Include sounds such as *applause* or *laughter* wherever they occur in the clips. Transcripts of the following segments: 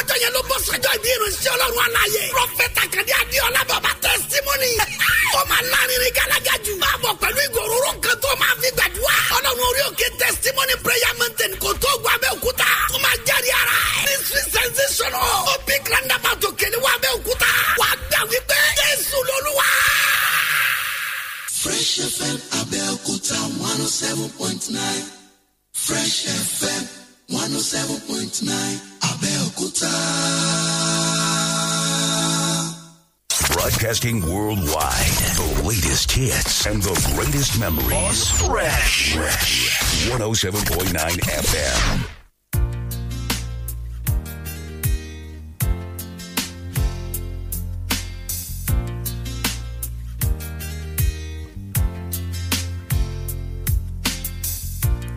ọjọ́ yẹn ló bọ́ sọ́jọ́ ìbí ìrìnsẹ̀ ọlọ́run aláyé. prọfẹ̀tà kàdé adéọlá bàbá tẹsítímọ́nì. ó máa lárinrin galaga jù. máa bọ̀ pẹ̀lú ìgòròrò kan tó máa fi gbàdúrà. ọlọ́run orí òkè tẹsítímọ́nì prayer mountain kò tó gbọ́ abẹ́òkúta. ó máa jáde ara ẹ̀. ministry sensational. ó bí grandama tó kéde wá abẹ́òkúta. wà á gbà wípé jésù lolúwa. Fresh FM Abẹ́òkúta one oh seven point nine. Fresh FM one oh seven point nine. Abẹ́òkúta. Broadcasting worldwide. The latest hits and the greatest memories. Fresh. Fresh. 107.9 FM.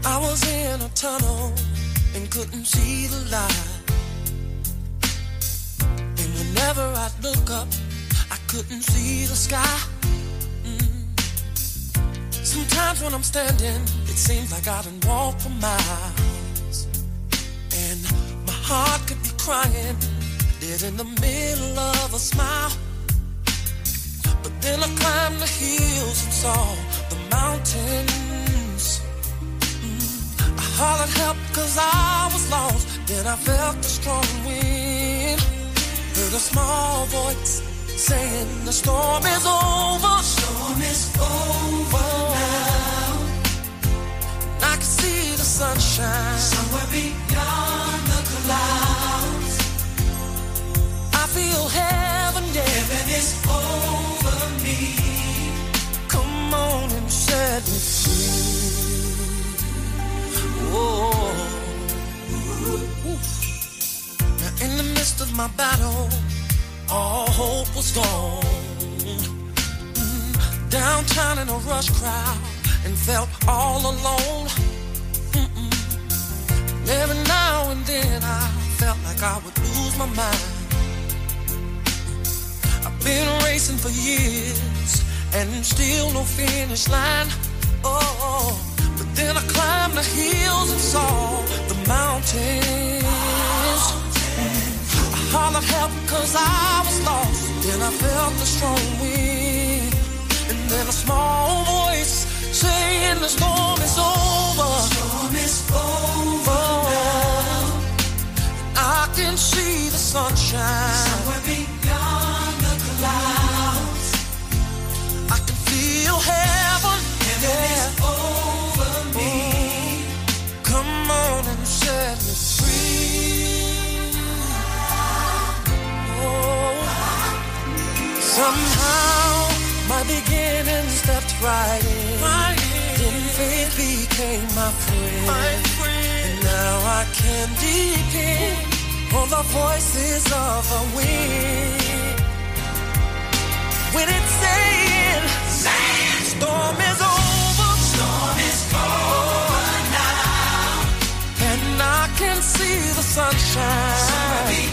I was in a tunnel and couldn't see the light. And whenever I'd look up, I couldn't see the sky. Mm. Sometimes when I'm standing, it seems like I done walked for miles. And my heart could be crying, dead in the middle of a smile. But then I climbed the hills and saw the mountains. Hollered help cause I was lost. Then I felt a strong wind. Heard a small voice saying the storm is over. Storm is over now. And I can see the sunshine somewhere beyond the clouds. My battle, all hope was gone. Mm, Downtown in a rush crowd and felt all alone. Mm-mm. Every now and then I felt like I would lose my mind. I've been racing for years and still no finish line. Oh, but then I climbed the hills and saw the mountains. I hollered help cause I was lost. Then I felt the strong wind. And then a small voice saying the storm is over. The Storm is over. now. I can see the sunshine. Somewhere beyond the clouds. I can feel heaven. Heaven is over me. Come on and set me Somehow my beginning stepped right in. Then faith became my friend. And now I can depend on the voices of the wind. When it's saying, storm is over. Storm is over now. And I can see the sunshine.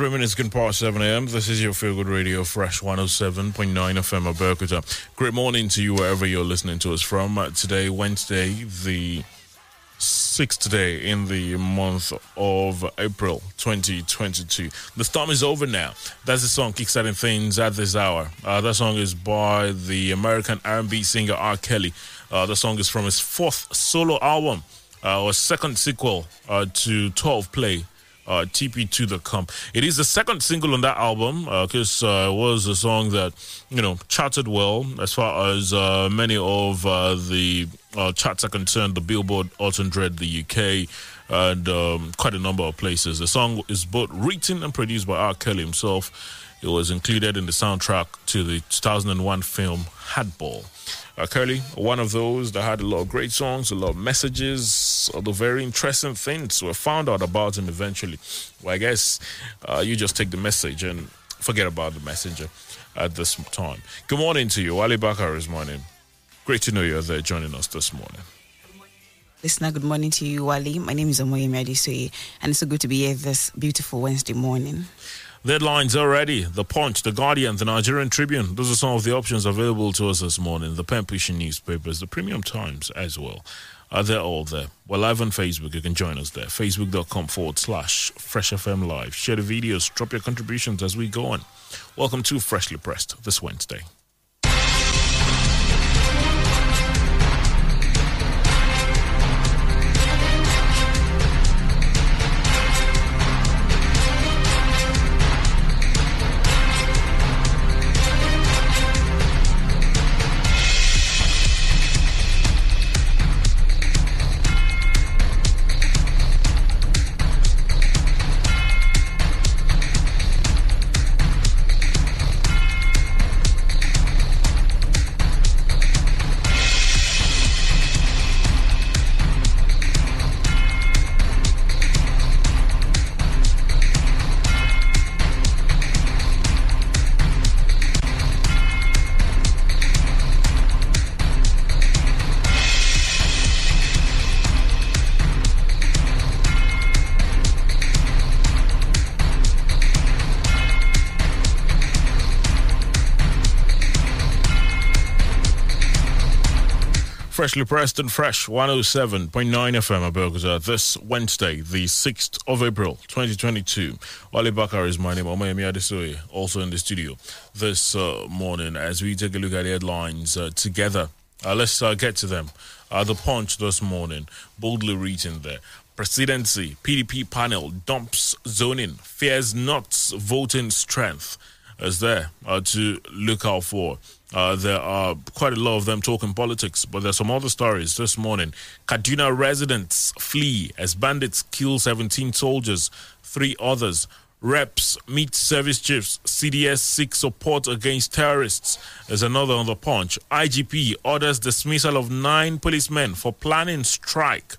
Three minutes can past 7 a.m. This is your Feel Good Radio, Fresh 107.9 FM Abeokuta. Great morning to you wherever you're listening to us from. Uh, today, Wednesday, the sixth day in the month of April 2022. The storm is over now. That's the song kickstarting things at this hour. Uh, that song is by the American R&B singer R. Kelly. Uh, the song is from his fourth solo album, uh, or second sequel uh, to 12 Play uh, TP2 The Come. It is the second single on that album because uh, it was a song that, you know, charted well as far as uh, many of uh, the uh, charts are concerned. The Billboard, Hot 100, the UK, and um, quite a number of places. The song is both written and produced by R. Kelly himself. It was included in the soundtrack to the 2001 film Hardball. Uh, Curly, one of those that had a lot of great songs, a lot of messages, all the very interesting things. We found out about him eventually. Well, I guess uh, you just take the message and forget about the messenger at this time. Good morning to you. Ali Bakar is morning. Great to know you're there joining us this morning. Listener, good morning to you, Wally. My name is Omoyemi Adesoye, and it's so good to be here this beautiful Wednesday morning. Deadlines already. The Punch, The Guardian, The Nigerian Tribune. Those are some of the options available to us this morning. The pen pushing newspapers, the Premium Times as well. Uh, they're all there. We're live on Facebook. You can join us there. Facebook.com forward slash Fresh FM Live. Share the videos, drop your contributions as we go on. Welcome to Freshly Pressed this Wednesday. Freshly pressed and fresh 107.9 FM Abeokuta this Wednesday, the 6th of April 2022. Wale Bakar is my name. Omoyemi Adesoye, also in the studio this uh, morning as we take a look at the headlines uh, together. Uh, let's uh, get to them. Uh, the Punch this morning, boldly written there. Presidency, PDP panel dumps zoning, fears not voting strength is there uh, to look out for. Uh, there are quite a lot of them talking politics, but there's some other stories this morning. Kaduna residents flee as bandits kill 17 soldiers, three others. Reps meet service chiefs. CDS seeks support against terrorists. There's another on the punch. IGP orders dismissal of nine policemen for planning strike.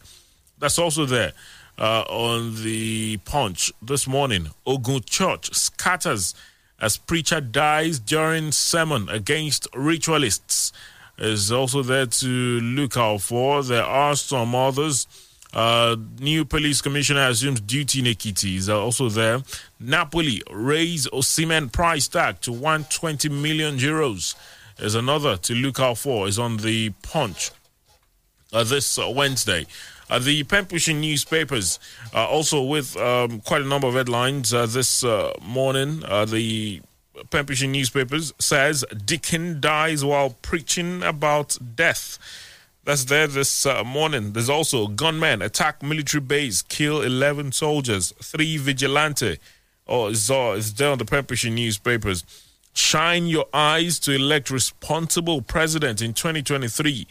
That's also there uh, on the punch this morning. Ogun Church scatters as preacher dies during sermon against ritualists is also there to look out for. There are some others. Uh, new police commissioner assumes duty in Ekiti is also there. Napoli raise Osimhen price tag to 120 million euros. Is another to look out for. Is on the punch uh, this Wednesday. Uh, the pen pushing newspapers, uh, also with um, quite a number of headlines uh, this uh, morning. Uh, the pen pushing newspapers says Deacon dies while preaching about death. That's there this uh, morning. There's also gunmen attack military base, kill 11 soldiers, three vigilante. Oh, it's, it's there on the pen pushing newspapers. Shine your eyes to elect responsible president in 2023.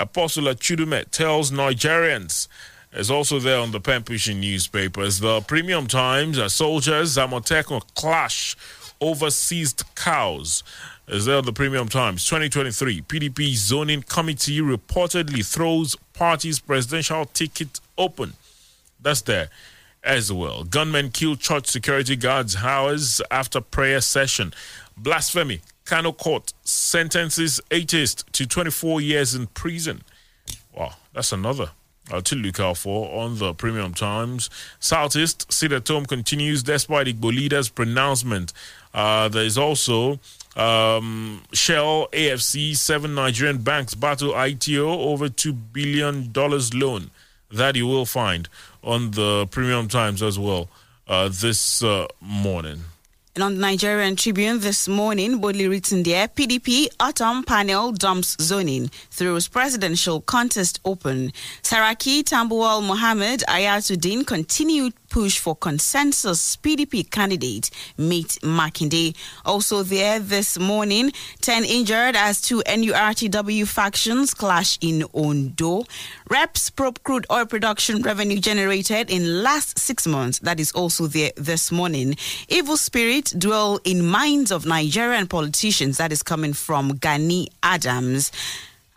Apostle Chudume tells Nigerians. Is also there on the pushing newspapers. The Premium Times, soldiers, Amotekun clash over seized cows. Is there on the Premium Times 2023? PDP zoning committee reportedly throws party's presidential ticket open. That's there as well. Gunmen kill church security guards hours after prayer session. Blasphemy Kano court sentences atheist to 24 years in prison. Wow, that's another uh, to look out for on the Premium Times. Southeast sit at home continues despite Igbo leader's pronouncement. Uh, there is also um, Shell AFC, seven Nigerian banks battle ITO over $2 billion loan. That you will find on the Premium Times as well uh, this uh, morning. And on the Nigerian Tribune this morning, boldly written there, PDP Autumn Panel dumps zoning throws presidential contest open. Saraki Tambuwal Mohammed Hayatu-Deen continued push for consensus PDP candidate meet Makinde. Also there this morning, 10 injured as two NURTW factions clash in Ondo. Reps probe crude oil production revenue generated in last six months. That is also there this morning. Evil spirit dwell in minds of Nigerian politicians. That is coming from Gani Adams.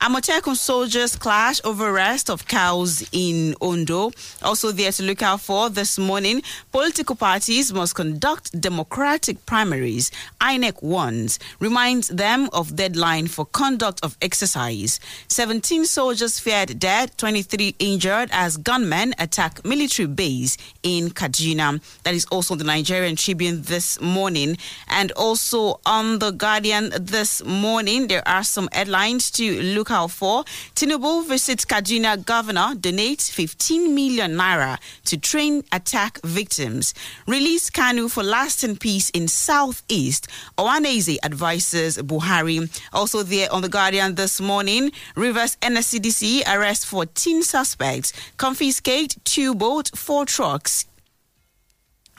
Amotekun soldiers clash over rest of cows in Ondo. Also there to look out for this morning, political parties must conduct democratic primaries. INEC warns, reminds them of deadline for conduct of exercise. 17 soldiers feared dead, 23 injured as gunmen attack military base in Kaduna. That is also the Nigerian Tribune this morning. And also on the Guardian this morning, there are some headlines to look for. Tinubu visits Kaduna governor, donates 15 million naira to train attack victims. Release Kanu for lasting peace in southeast. Ohanaeze advises Buhari. Also there on the Guardian this morning, Rivers NSCDC arrest 14 suspects, confiscate two boats, four trucks,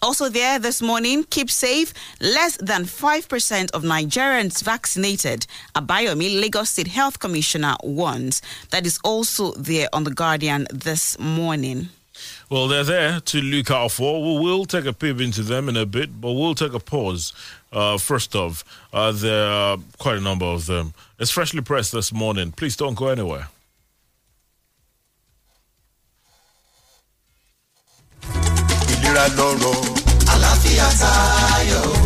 also, there this morning, keep safe. Less than 5% of Nigerians vaccinated. Abayomi, Lagos State Health Commissioner, warns. That is also there on The Guardian this morning. Well, they're there to look out for. We will take a peep into them in a bit, but we'll take a pause. Uh, first off, uh, there are quite a number of them. It's freshly pressed this morning. Please don't go anywhere. ìlera lọ́rọ̀. Àlàáfíà tayọ.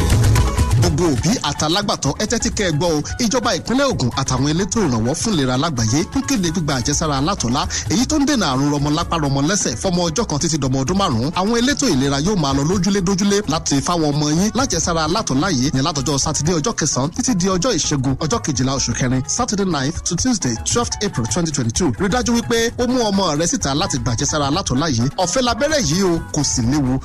Gbogbo òbí àtàlágbàtọ́ ẹ tẹ́tí kẹ́ ẹ gbọ́ o. Ìjọba ìpínlẹ̀ Ògùn àtàwọn elétò ìrànwọ́ fún ìlera lágbàáyé ń kéde gbígba àjẹsára alátọ̀lá èyí tó ń dènà àrùn rọmọlápá rọmọlẹ́sẹ̀ fọmọ ọjọ́ kan títí dọmọ ọdún márùn-ún. Àwọn elétò ìlera yóò máa lọ lójúlé dójúlé láti fáwọn ọmọ yín lájẹsára alátọ̀lá yìí ní látọjọ́ sátidé ọjọ́ kẹsàn-án títí di ọjọ́ ìṣẹ́gun ọjọ́ kejìlá oṣù kẹrin saturday ninth to tuesday twelfth april twenty twenty two rí dájú wípé ó mú ọmọ rẹ síta láti gba àjẹsára alátọ̀lá yìí. Ọ̀fẹ́ labẹ́rẹ́ yìí o kò sì léwu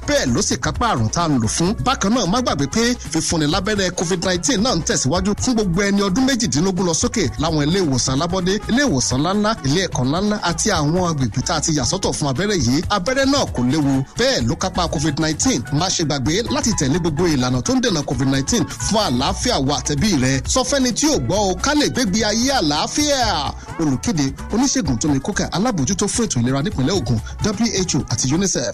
covid nineteen náà ń tẹ̀síwájú fún gbogbo ẹni ọdún méjìdínlógún lọ sókè láwọn ilé ìwòsàn alábọ́dé ilé ìwòsàn ńláńlá ilé ẹ̀kọ́ ńláńlá àti àwọn agbègbè tá a ti yà sọ́tọ̀ fún abẹ́rẹ́ yìí abẹ́rẹ́ náà kò léwu. Bẹ́ẹ̀ ló kápá covid nineteen. Má ṣe gbàgbé láti tẹ̀lé gbogbo ìlànà tó ń dènà covid nineteen fún àlàáfíà wa àtẹ̀bí rẹ. Sọ fẹ́ni tí ò gbọ́ o ká lè gbégbé ayé àlàáfíà. Olùkéde oníṣègùn tó ní kókà alábòjútó fún ètò ìlera nípìnlẹ̀ Ògùn WHO àti UNICEF.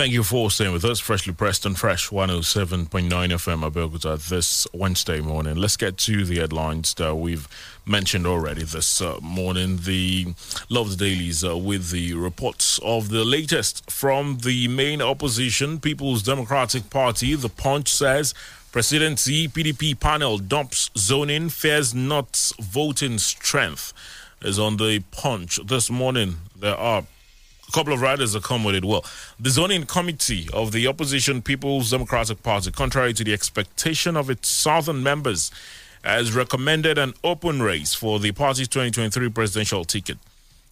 Thank you for staying with us. Freshly pressed and fresh 107.9 FM Abeokuta this Wednesday morning. Let's get to the headlines that we've mentioned already this uh, morning. The Love the Dailies uh, with the reports of the latest from the main opposition, People's Democratic Party. The Punch says Presidency PDP panel dumps zoning, fears not voting strength. Is on the Punch this morning. There are a couple of riders it. Well, the zoning committee of the opposition People's Democratic Party, contrary to the expectation of its southern members, has recommended an open race for the party's 2023 presidential ticket.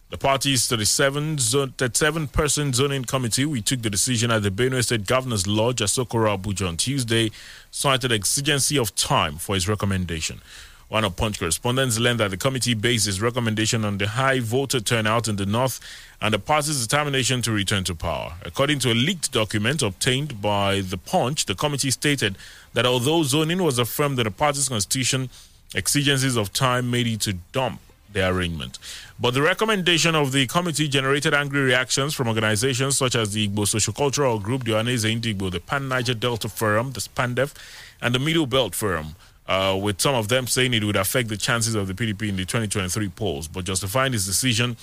The party's 37, zone, 37 person zoning committee, we took the decision at the Benue State Governor's Lodge at Asokoro Abuja on Tuesday, cited exigency of time for its recommendation. One of Punch correspondents learned that the committee based its recommendation on the high voter turnout in the north and the party's determination to return to power. According to a leaked document obtained by the Punch, the committee stated that although zoning was affirmed in the party's constitution, exigencies of time made it to dump the arrangement. But the recommendation of the committee generated angry reactions from organizations such as the Igbo Sociocultural Group, the Ohanaeze Indigbo, the Pan Niger Delta Forum, the SPANDEF, and the Middle Belt Forum. Uh, with some of them saying it would affect the chances of the PDP in the 2023 polls. But justifying this decision,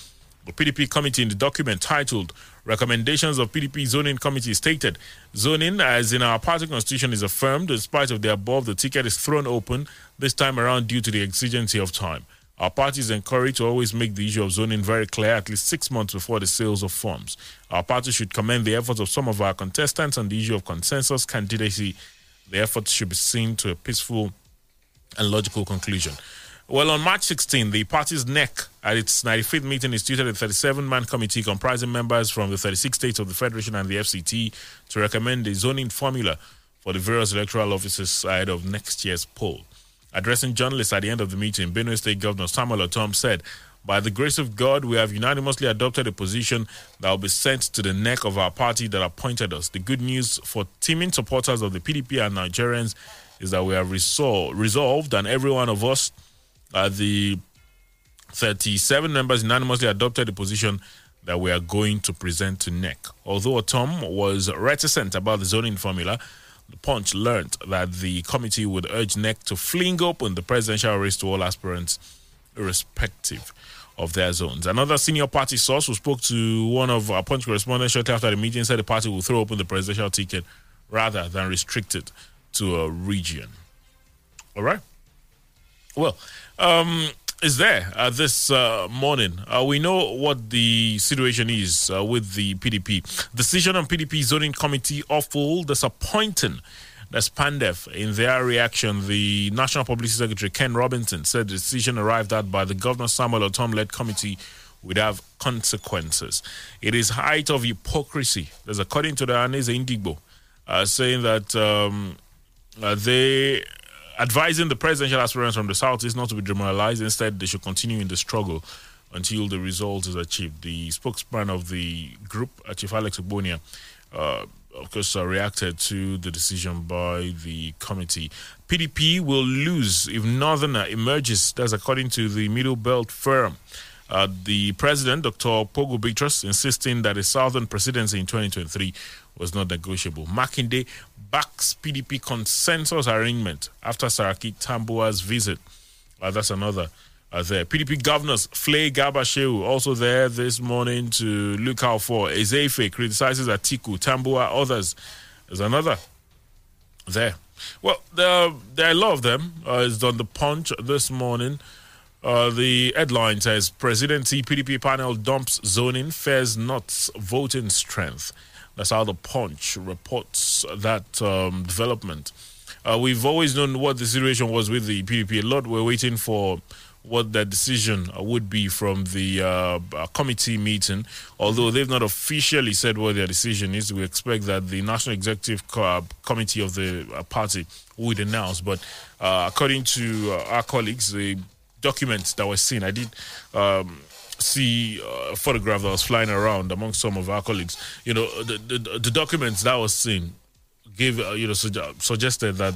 the PDP committee in the document titled Recommendations of PDP Zoning Committee stated zoning, as in our party constitution, is affirmed. In spite of the above, the ticket is thrown open this time around due to the exigency of time. Our party is encouraged to always make the issue of zoning very clear at least six months before the sales of forms. Our party should commend the efforts of some of our contestants on the issue of consensus candidacy. The efforts should be seen to a peaceful and logical conclusion. Well, on March 16, the party's NEC at its 95th meeting instituted a 37 man committee comprising members from the 36 states of the Federation and the FCT to recommend a zoning formula for the various electoral offices ahead of next year's poll. Addressing journalists at the end of the meeting, Benue State Governor Samuel Ortom said, By the grace of God, we have unanimously adopted a position that will be sent to the NEC of our party that appointed us. The good news for teaming supporters of the PDP and Nigerians is that we have resol- resolved, and every one of us, uh, the 37 members, unanimously adopted the position that we are going to present to NEC. Although Tom was reticent about the zoning formula, the Punch learned that the committee would urge NEC to fling open the presidential race to all aspirants, irrespective of their zones. Another senior party source who spoke to one of our Punch correspondents shortly after the meeting said the party will throw open the presidential ticket rather than restrict it to a region. All right. Well, um, is there uh, this uh, morning. Uh, we know what the situation is uh, with the PDP. Decision on PDP zoning committee awful, disappointing. That's Pandef. In their reaction, the National Publicity Secretary Ken Robinson said the decision arrived at by the Governor Samuel Ortom led committee would have consequences. It is height of hypocrisy. That's according to the Ohanaeze Indigbo, uh, saying that um, uh, they advising the presidential aspirants from the South is not to be demoralized. Instead, they should continue in the struggle until the result is achieved. The spokesman of the group, uh, Chief Alex Ogbonnia, uh, of course, uh, reacted to the decision by the committee. PDP will lose if Northerner emerges. That's according to the Middle Belt firm. Uh, the president, Dr. Pogu Bitrus, insisting that a southern presidency in 2023 was not negotiable. Makinde backs PDP consensus arrangement after Saraki Tambuwal's visit. Uh, that's another uh, there. PDP governors Flay Gabashew also there this morning to look out for. Ezeife criticizes Atiku, Tambuwal, others. There's another there. Well, there, are a lot of them. Uh, it's on the punch this morning. Uh, the headline says Presidency PDP panel dumps zoning, fares not voting strength. That's how the Punch reports that um, development. Uh, we've always known what the situation was with the PDP. A lot we're waiting for what that decision would be from the uh, uh, committee meeting. Although they've not officially said what their decision is, we expect that the National Executive uh, Committee of the uh, party would announce. But uh, according to uh, our colleagues, the documents that were seen, I did. Um, see uh, a photograph that was flying around among some of our colleagues. You know, the the, the documents that was seen gave uh, you know suge- suggested that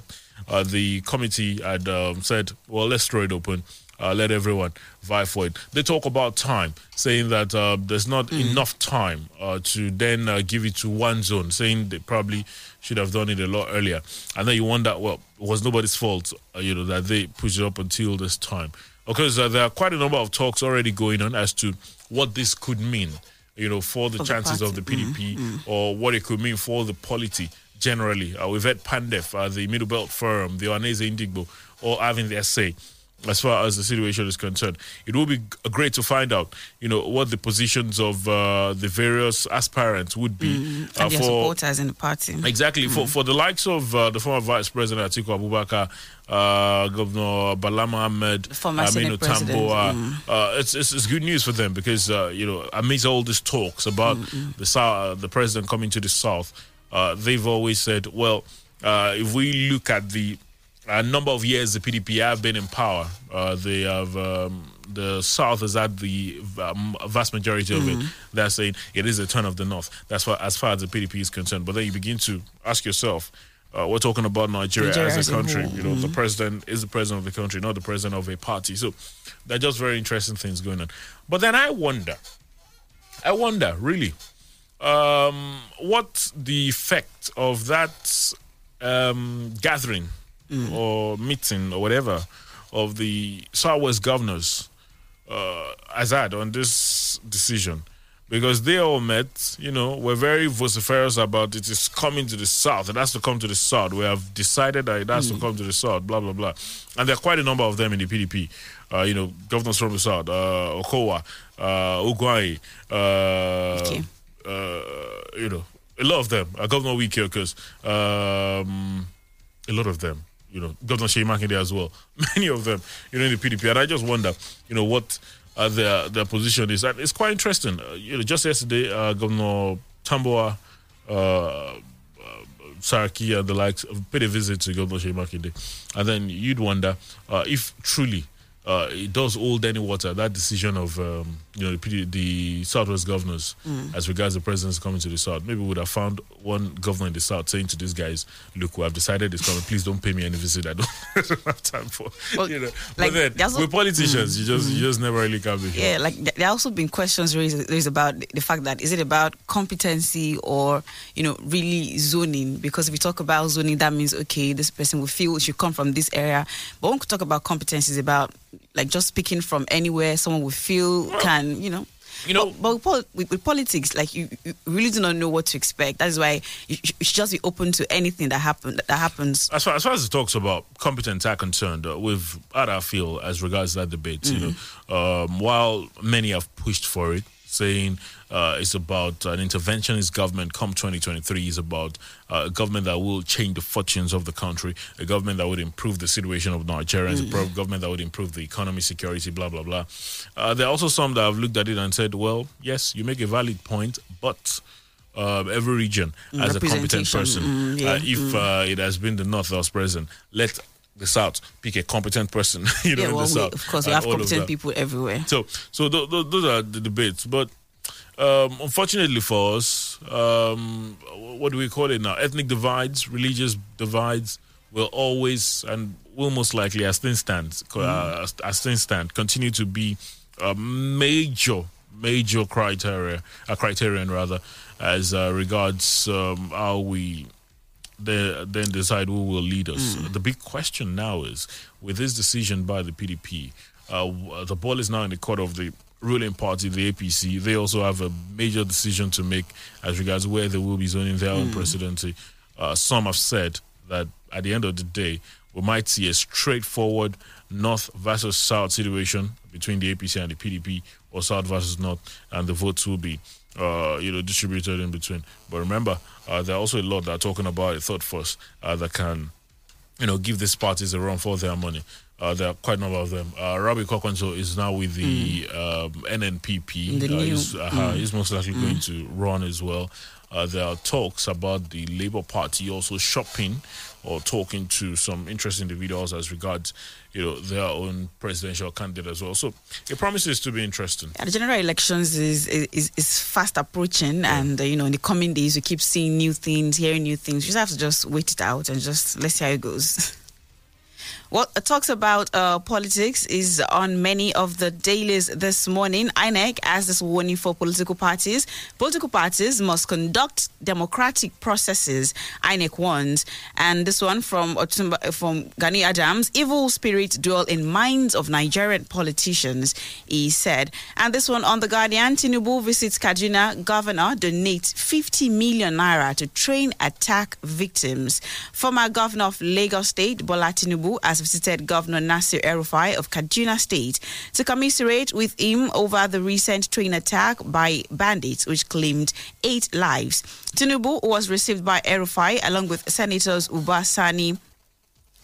uh, the committee had um, said, well, let's throw it open. Uh, let everyone vie for it. They talk about time, saying that uh, there's not enough time uh, to then uh, give it to one zone, saying they probably should have done it a lot earlier. And then you wonder, well, it was nobody's fault, uh, you know, that they pushed it up until this time because uh, there are quite a number of talks already going on as to what this could mean, you know, for the For the chances of the. PDP or what it could mean for the polity generally. Uh, we've had Pandef, uh, the Middle Belt Forum, the Ohanaeze Indigbo, all having their say as far as the situation is concerned. It will be great to find out, you know, what the positions of uh, the various aspirants would be and uh, for supporters in the party. Exactly. For for the likes of uh, the former Vice President Atiku Abubakar, uh, Governor Bala Mohammed, Aminu Tambuwal, uh, it's, it's it's good news for them because uh, you know amidst all these talks about the south, uh, the president coming to the south, uh, they've always said, well, uh, if we look at the a number of years the PDP have been in power. Uh, they have um, the South has had the um, vast majority of it. They're saying it is a turn of the North. That's why, as far as the PDP is concerned. But then you begin to ask yourself. Uh, we're talking about Nigeria, Nigeria as a country. whole. You know, the president is the president of the country, not the president of a party. So they're just very interesting things going on. But then I wonder, I wonder really, um, what the effect of that um, gathering or meeting or whatever of the Southwest governors uh, had on this decision. Because they all met, you know, were very vociferous about it is coming to the south. It has to come to the south. We have decided that it has to come to the south, blah, blah, blah. And there are quite a number of them in the PDP. Uh, you know, governors from the south, uh, Okowa, uh, Ugwai, uh, Okay. uh, you know, a lot of them. Uh, Governor Wike, because um, a lot of them. You know, Governor Seyi Makinde as well. *laughs* Many of them, you know, in the PDP. And I just wonder, you know, what uh, their their position is. And it's quite interesting. Uh, you know, just yesterday, uh, Governor Tambuwal, uh, uh, Saraki and the likes paid a visit to Governor Seyi Makinde. And then you'd wonder uh, if truly uh, it does hold any water, that decision of, um, you know, the, the Southwest governors as regards the president's coming to the South. Maybe we would have found one governor in the South saying to these guys, look, we have decided it's coming. Please don't pay me any visit. I don't, *laughs* I don't have time for, Well, you know. like, but then with politicians, you just, you just never really can be sure. Yeah, like there have also been questions raised, raised about the fact that is it about competency or you know really zoning? Because if we talk about zoning, that means okay, this person will feel should come from this area. But when we talk about competency, is about like just speaking from anywhere someone will feel can you know. You know- but, but with, with, politics, like you, you really do not know what to expect. That is why you, you should just be open to anything that happen that happens. as far, as far as it talks about competence are concerned, uh, we've had our feel as regards that debate. You know, um, while many have pushed for it, saying uh, it's about an interventionist government come 2023 is about uh, a government that will change the fortunes of the country, a government that would improve the situation of Nigerians, a government that would improve the economy, security, blah, blah, blah. Uh, there are also some that have looked at it and said, well, yes, you make a valid point, but uh, every region as a competent person. mm, yeah, uh, if uh, it has been the North that was present, let the South pick a competent person. *laughs* you know, Yeah, in well, the we, South. of course, we have competent people everywhere. So, so th- th- those are the debates. But um, unfortunately for us, um, what do we call it now? Ethnic divides, religious divides will always and will most likely, as things stand, uh, as, as things stand, continue to be a major, major criteria, a criterion rather, as uh, regards um, how we the, then decide who will lead us. The big question now is with this decision by the PDP, uh, the ball is now in the court of the ruling party, the APC. They also have a major decision to make as regards where they will be zoning their own presidency. Uh, some have said that at the end of the day, we might see a straightforward North versus South situation between the APC and the PDP, or South versus North, and the votes will be uh, you know, distributed in between. But remember, uh, there are also a lot that are talking about a third force uh, that can, you know, give these parties a run for their money. Uh, there are quite a number of them. Uh, Rabiu Kwankwaso is now with the um, NNPP. The uh, he's, uh, he's most likely going to run as well. Uh, there are talks about the Labour Party also shopping or talking to some interesting individuals as regards, you know, their own presidential candidate as well. So it promises to be interesting. Yeah, the general elections is is, is fast approaching, and uh, you know, in the coming days, we keep seeing new things, hearing new things. You just have to just wait it out and just let's see how it goes. *laughs* What talks about uh, politics is on many of the dailies this morning. INEC has this warning for political parties. Political parties must conduct democratic processes. INEC warns, and this one from Otumba, from Gani Adams: "Evil spirits dwell in minds of Nigerian politicians," he said. And this one on the Guardian: Tinubu visits Kaduna. Governor donates 50 million naira to train attack victims. Former governor of Lagos State, Bola Tinubu, visited Governor Nasir El-Rufai of Kaduna State to commiserate with him over the recent train attack by bandits, which claimed eight lives. Tinubu was received by El-Rufai along with Senators Uba Sani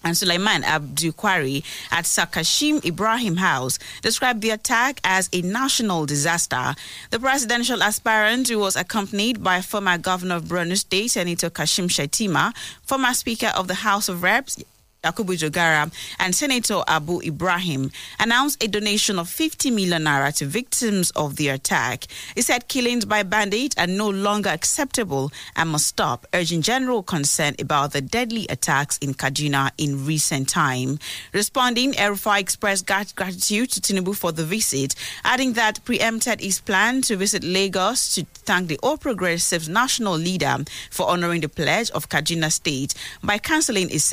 and Sulaiman Abdul Kwari at Sir Kashim Ibrahim House described the attack as a national disaster. The presidential aspirant, who was accompanied by former governor of Borno State, Senator Kashim Shettima, former Speaker of the House of Reps, Yakubu Dogara and Senator Abu Ibrahim announced a donation of 50 million naira to victims of the attack. He said killings by bandits are no longer acceptable and must stop, urging general concern about the deadly attacks in Kaduna in recent time. Responding, Erfa expressed gratitude to Tinubu for the visit, adding that preempted his plan to visit Lagos to thank the All Progressives national leader for honoring the pledge of Kaduna State by cancelling his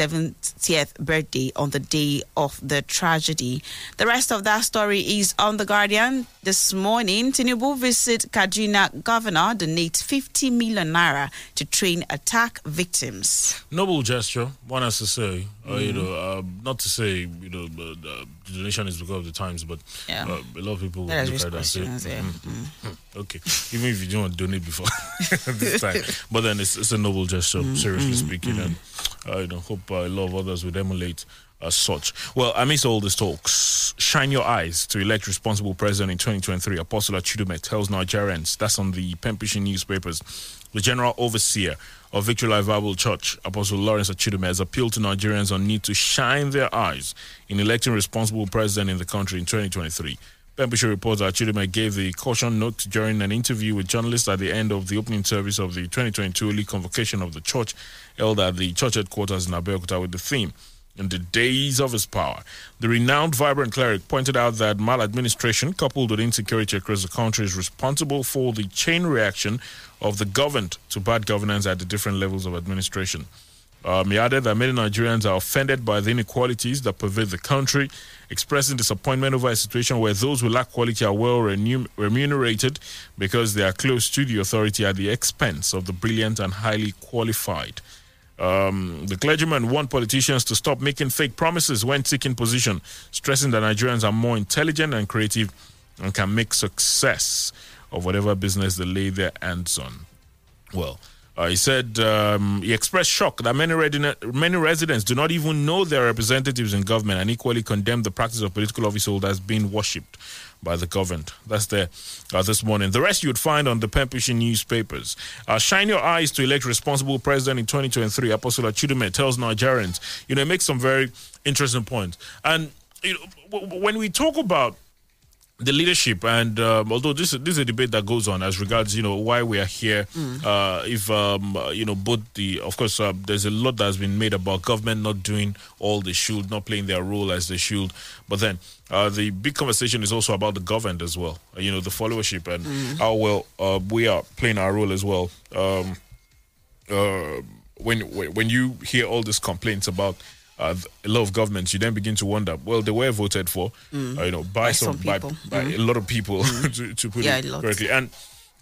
70th birthday on the day of the tragedy. The rest of that story is on The Guardian. This morning, Tinubu visit Kaduna governor donates 50 million naira to train attack victims. Noble gesture, one has to say. Uh, you know, uh, not to say you know uh, the donation is because of the times, but Yeah. uh, a lot of people us look at that and say, yeah. "Mm, mm, okay, even if you don't want to donate before *laughs* this *laughs* time, but then it's, it's a noble gesture, seriously speaking, and uh, you know, hope uh, a lot of others would emulate as such. Well, I amidst all these talks, shine your eyes to elect responsible president in 2023. Apostle Chidume tells Nigerians. That's on the Pempishi newspapers. The general overseer of Victory Life Bible Church, Apostle Lawrence Achidume, has appealed to Nigerians on need to shine their eyes in electing responsible president in the country in 2023. Pembrokeshire reports that Chidume gave the caution note during an interview with journalists at the end of the opening service of the 2022 Elite Convocation of the church held at the church headquarters in Abeokuta with the theme in the days of his power. The renowned vibrant cleric pointed out that maladministration, coupled with insecurity across the country, is responsible for the chain reaction of the governed to bad governance at the different levels of administration. Um, he added that many Nigerians are offended by the inequalities that pervade the country, expressing disappointment over a situation where those who lack quality are well remunerated because they are close to the authority at the expense of the brilliant and highly qualified. Um, the clergyman warned politicians to stop making fake promises when seeking position, stressing that Nigerians are more intelligent and creative and can make success of whatever business they lay their hands on. Well, uh, he said um, he expressed shock that many, redine- many residents do not even know their representatives in government and equally condemned the practice of political office holders being worshipped by the governed. That's there uh, this morning. The rest you would find on the Pempishi newspapers. Uh, shine your eyes to elect responsible president in 2023. Apostle Chidume tells Nigerians, you know, it makes some very interesting points. And you know, w- w- when we talk about the leadership and um, although this, this is a debate that goes on as regards you know why we are here uh, if um, uh, you know both the of course uh, there's a lot that has been made about government not doing all they should not playing their role as they should. But then uh, the big conversation is also about the governed as well you know the followership and how well uh, we are playing our role as well. Um, uh, when when when you hear all these complaints about uh, a lot of governments, you then begin to wonder. Well, they were voted for, uh, you know, by, By some, some by, by a lot of people, *laughs* to, to put Yeah, it correctly. And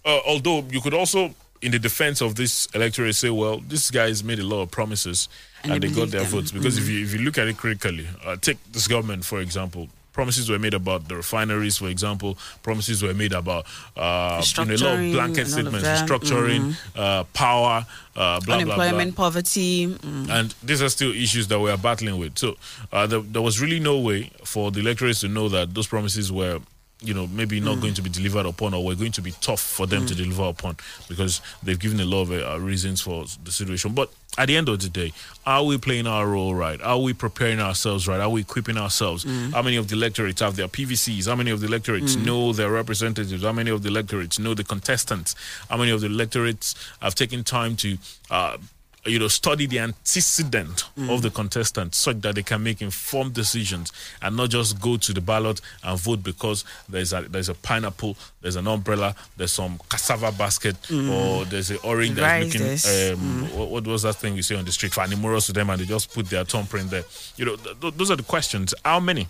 uh, although you could also, in the defense of this electorate, say, well, this guys made a lot of promises and, And they they got their them. votes. Because if you if you look at it critically, uh, take this government for example. Promises were made about the refineries, for example. Promises were made about uh, you know, a lot of blanket of statements, that. restructuring, uh, power, uh, blah blah blah. Unemployment, poverty. mm. And these are still issues that we are battling with. So uh, there, there was really no way for the electorates to know that those promises were, you know, maybe not going to be delivered upon or we're going to be tough for them to deliver upon because they've given a lot of uh, reasons for the situation. But at the end of the day, are we playing our role right? Are we preparing ourselves right? Are we equipping ourselves? How many of the electorates have their PVCs? How many of the electorates know their representatives? How many of the electorates know the contestants? How many of the electorates have taken time to uh, you know, study the antecedent of the contestants such that they can make informed decisions and not just go to the ballot and vote because there's a there's a pineapple, there's an umbrella, there's some cassava basket, or there's an orange that's looking. Um, what, what was that thing you say on the street? Fanimorous to them, and they just put their thumbprint there. You know, th- th- those are the questions. How many?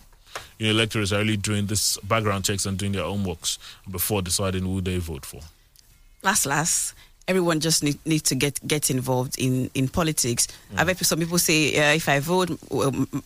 You know, electors are really doing this background checks and doing their own works before deciding who they vote for. last last everyone just need, need to get get involved in in politics. I've heard some people say uh, if i vote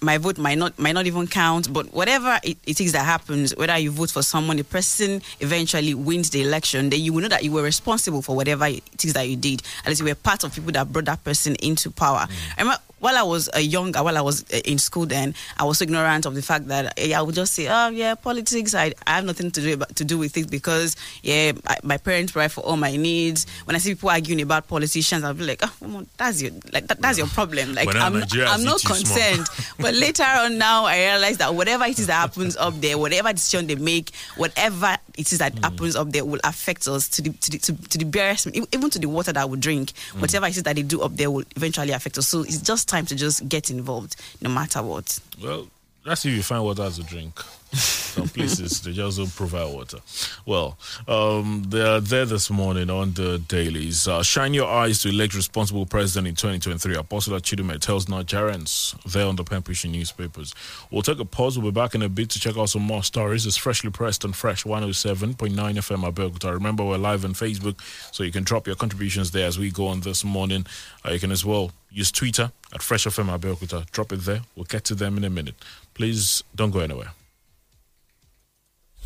my vote might not might not even count. But whatever it, it is that happens whether you vote for someone the person eventually wins the election then you will know that you were responsible for whatever it is that you did. At least you were part of people that brought that person into power. I remember while I was uh, younger, while I was uh, in school, then I was ignorant of the fact that uh, I would just say, "Oh yeah, politics. I, I have nothing to do about, to do with it because yeah, I, my parents provide for all my needs." When I see people arguing about politicians, I'll be like, "Oh, on, that's your like that, that's your problem." Like When I'm, I'm not concerned. *laughs* but later on, now I realize that whatever it is that happens up there, whatever decision they make, whatever it is that Hmm. happens up there will affect us to the to the to, to the barest, even to the water that we drink. Hmm. Whatever it is that they do up there will eventually affect us. So it's just time to just get involved, no matter what. Well, that's if you find water to drink. *laughs* Some places they just don't provide water. Well, um, they are there this morning on the dailies. Uh, shine your eyes to elect responsible president in 2023. Apostle Chidume tells Nigerians there on the pushing newspapers. We'll take a pause. We'll be back in a bit to check out some more stories. It's freshly pressed on Fresh 107.9 FM Abeokuta. Remember, we're live on Facebook, so you can drop your contributions there as we go on this morning. Uh, you can as well use Twitter at Fresh FM Abeokuta. Drop it there. We'll get to them in a minute. Please don't go anywhere.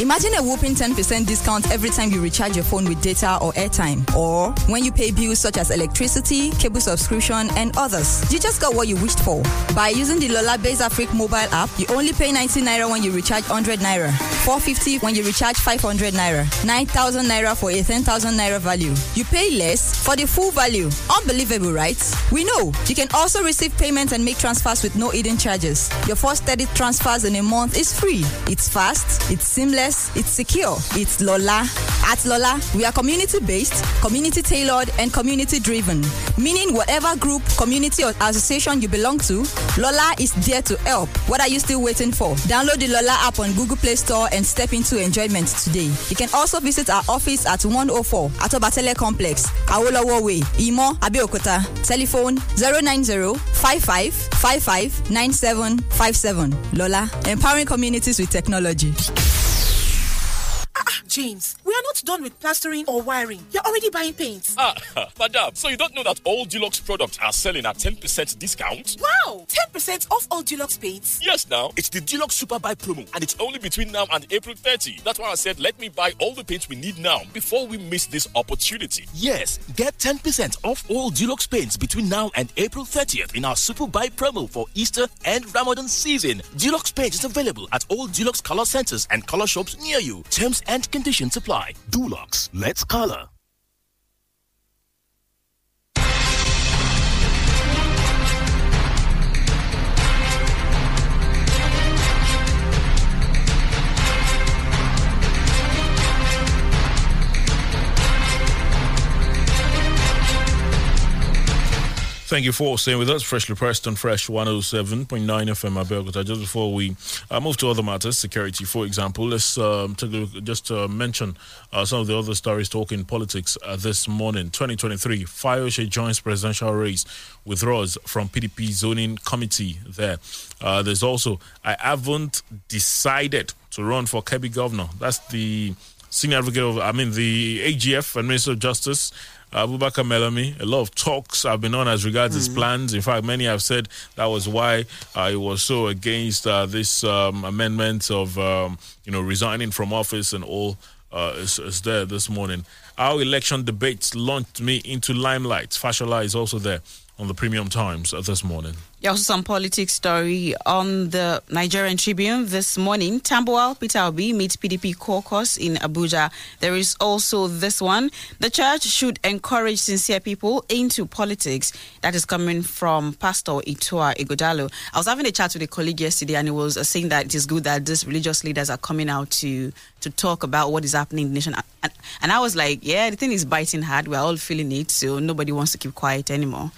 Imagine a whopping 10% discount every time you recharge your phone with data or airtime, or when you pay bills such as electricity, cable subscription, and others. You just got what you wished for. By using the Lola Base Africa mobile app, you only pay 90 naira when you recharge 100 naira, 450 when you recharge 500 naira, 9,000 naira for a 10,000 naira value. You pay less for the full value. Unbelievable, right? We know you can also receive payments and make transfers with no hidden charges. Your first 30 transfers in a month is free. It's fast, it's seamless, it's secure. It's Lola. At Lola, we are community based, community tailored, and community driven. Meaning, whatever group, community, or association you belong to, Lola is there to help. What are you still waiting for? Download the Lola app on Google Play Store and step into enjoyment today. You can also visit our office at 104 Atobatele Complex, Awolowo Way, Imo, Abeokuta. Telephone 090 55 55 9757. Lola, empowering communities with technology. James, we are not done with plastering or wiring. You're already buying paint. Ah, *laughs* madam, so you don't know that all Dulux products are selling at 10% discount? Wow! 10% off all Dulux paints? Yes, now. It's the Dulux Super Buy promo, and it's only between now and April 30. That's why I said let me buy all the paints we need now before we miss this opportunity. Yes, get 10% off all Dulux paints between now and April 30th in our Super Buy promo for Easter and Ramadan season. Dulux paint is available at all Dulux color centers and color shops near you. Terms and conditions apply. Dulux, let's color. Thank you for staying with us. Freshly pressed on Fresh 107.9 FM Abeokuta. Just before we uh, move to other matters, security, for example, let's um, take a look, just uh, mention uh, some of the other stories talking politics uh, this morning. 2023, Fayose joins presidential race, withdraws from PDP zoning committee there. Uh, there's also, I haven't decided to run for Kebbi governor. That's the senior advocate of, I mean, the AGF and Minister of Justice. Abubakar Malami, a lot of talks have been on as regards his plans. In fact, many have said that was why uh, he was so against uh, this um, amendment of, um, you know, resigning from office and all uh, is, is there this morning. Our election debates launched me into limelight. Fashola is also there on the Premium Times uh, this morning. Yeah, also some politics story on the Nigerian Tribune this morning. Tambuwal Peter Obi meets PDP caucus in Abuja. There is also this one. The church should encourage sincere people into politics. That is coming from Pastor Ituah Ighodalo. I was having a chat with a colleague yesterday, and he was uh, saying that it is good that these religious leaders are coming out to to talk about what is happening in the nation. And, and I was like, yeah, the thing is biting hard. We're all feeling it, so nobody wants to keep quiet anymore.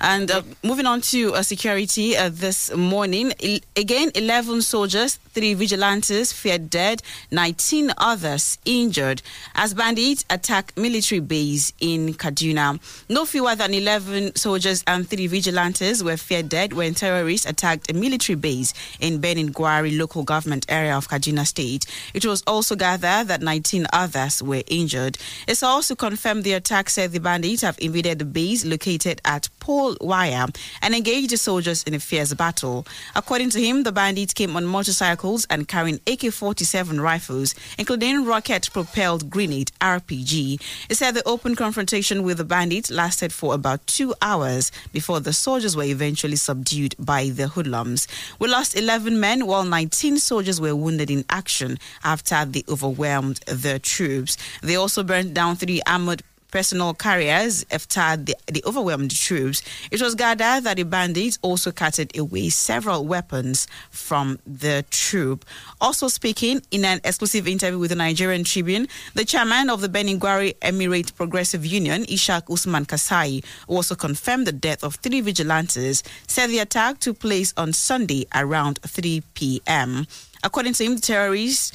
And uh, moving on to uh, security uh, this morning, il- again, 11 soldiers, three vigilantes feared dead, 19 others injured as bandits attack military base in Kaduna. No fewer than 11 soldiers and three vigilantes were feared dead when terrorists attacked a military base in Birnin Gwari local government area of Kaduna State. It was also gathered that 19 others were injured. It's also confirmed the attack said the bandits have invaded the base located at Pole wire and engaged the soldiers in a fierce battle. According to him, the bandits came on motorcycles and carrying AK 47 rifles, including rocket propelled grenade RPG. He said the open confrontation with the bandits lasted for about two hours before the soldiers were eventually subdued by the hoodlums. We lost 11 men while 19 soldiers were wounded in action after they overwhelmed the troops. They also burned down three armored personal carriers after the, the overwhelmed troops. It was gathered that the bandits also carted away several weapons from the troop. Also speaking in an exclusive interview with the Nigerian Tribune, the chairman of the Birnin Gwari Emirate Progressive Union, Ishak Usman Kasai, also confirmed the death of three vigilantes, said the attack took place on Sunday around 3 p.m. According to him, the terrorists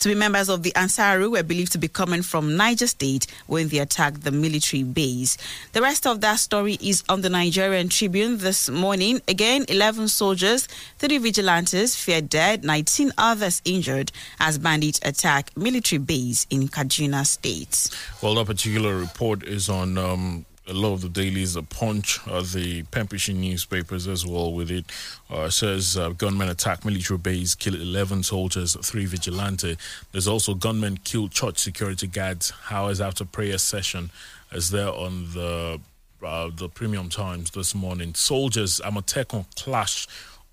to be members of the Ansaru were believed to be coming from Niger State when they attacked the military base. The rest of that story is on the Nigerian Tribune this morning. Again, 11 soldiers, 3 vigilantes feared dead, 19 others injured as bandits attack military base in Kaduna State. Well, that particular report is on um, a lot of the dailies, the Punch, uh, the pen pushing newspapers as well. With it, uh, it says uh, gunmen attack military base, kill 11 soldiers, three vigilante. There's also gunmen kill church security guards hours after prayer session, as there on the uh, the Premium Times this morning. Soldiers Amotekun clash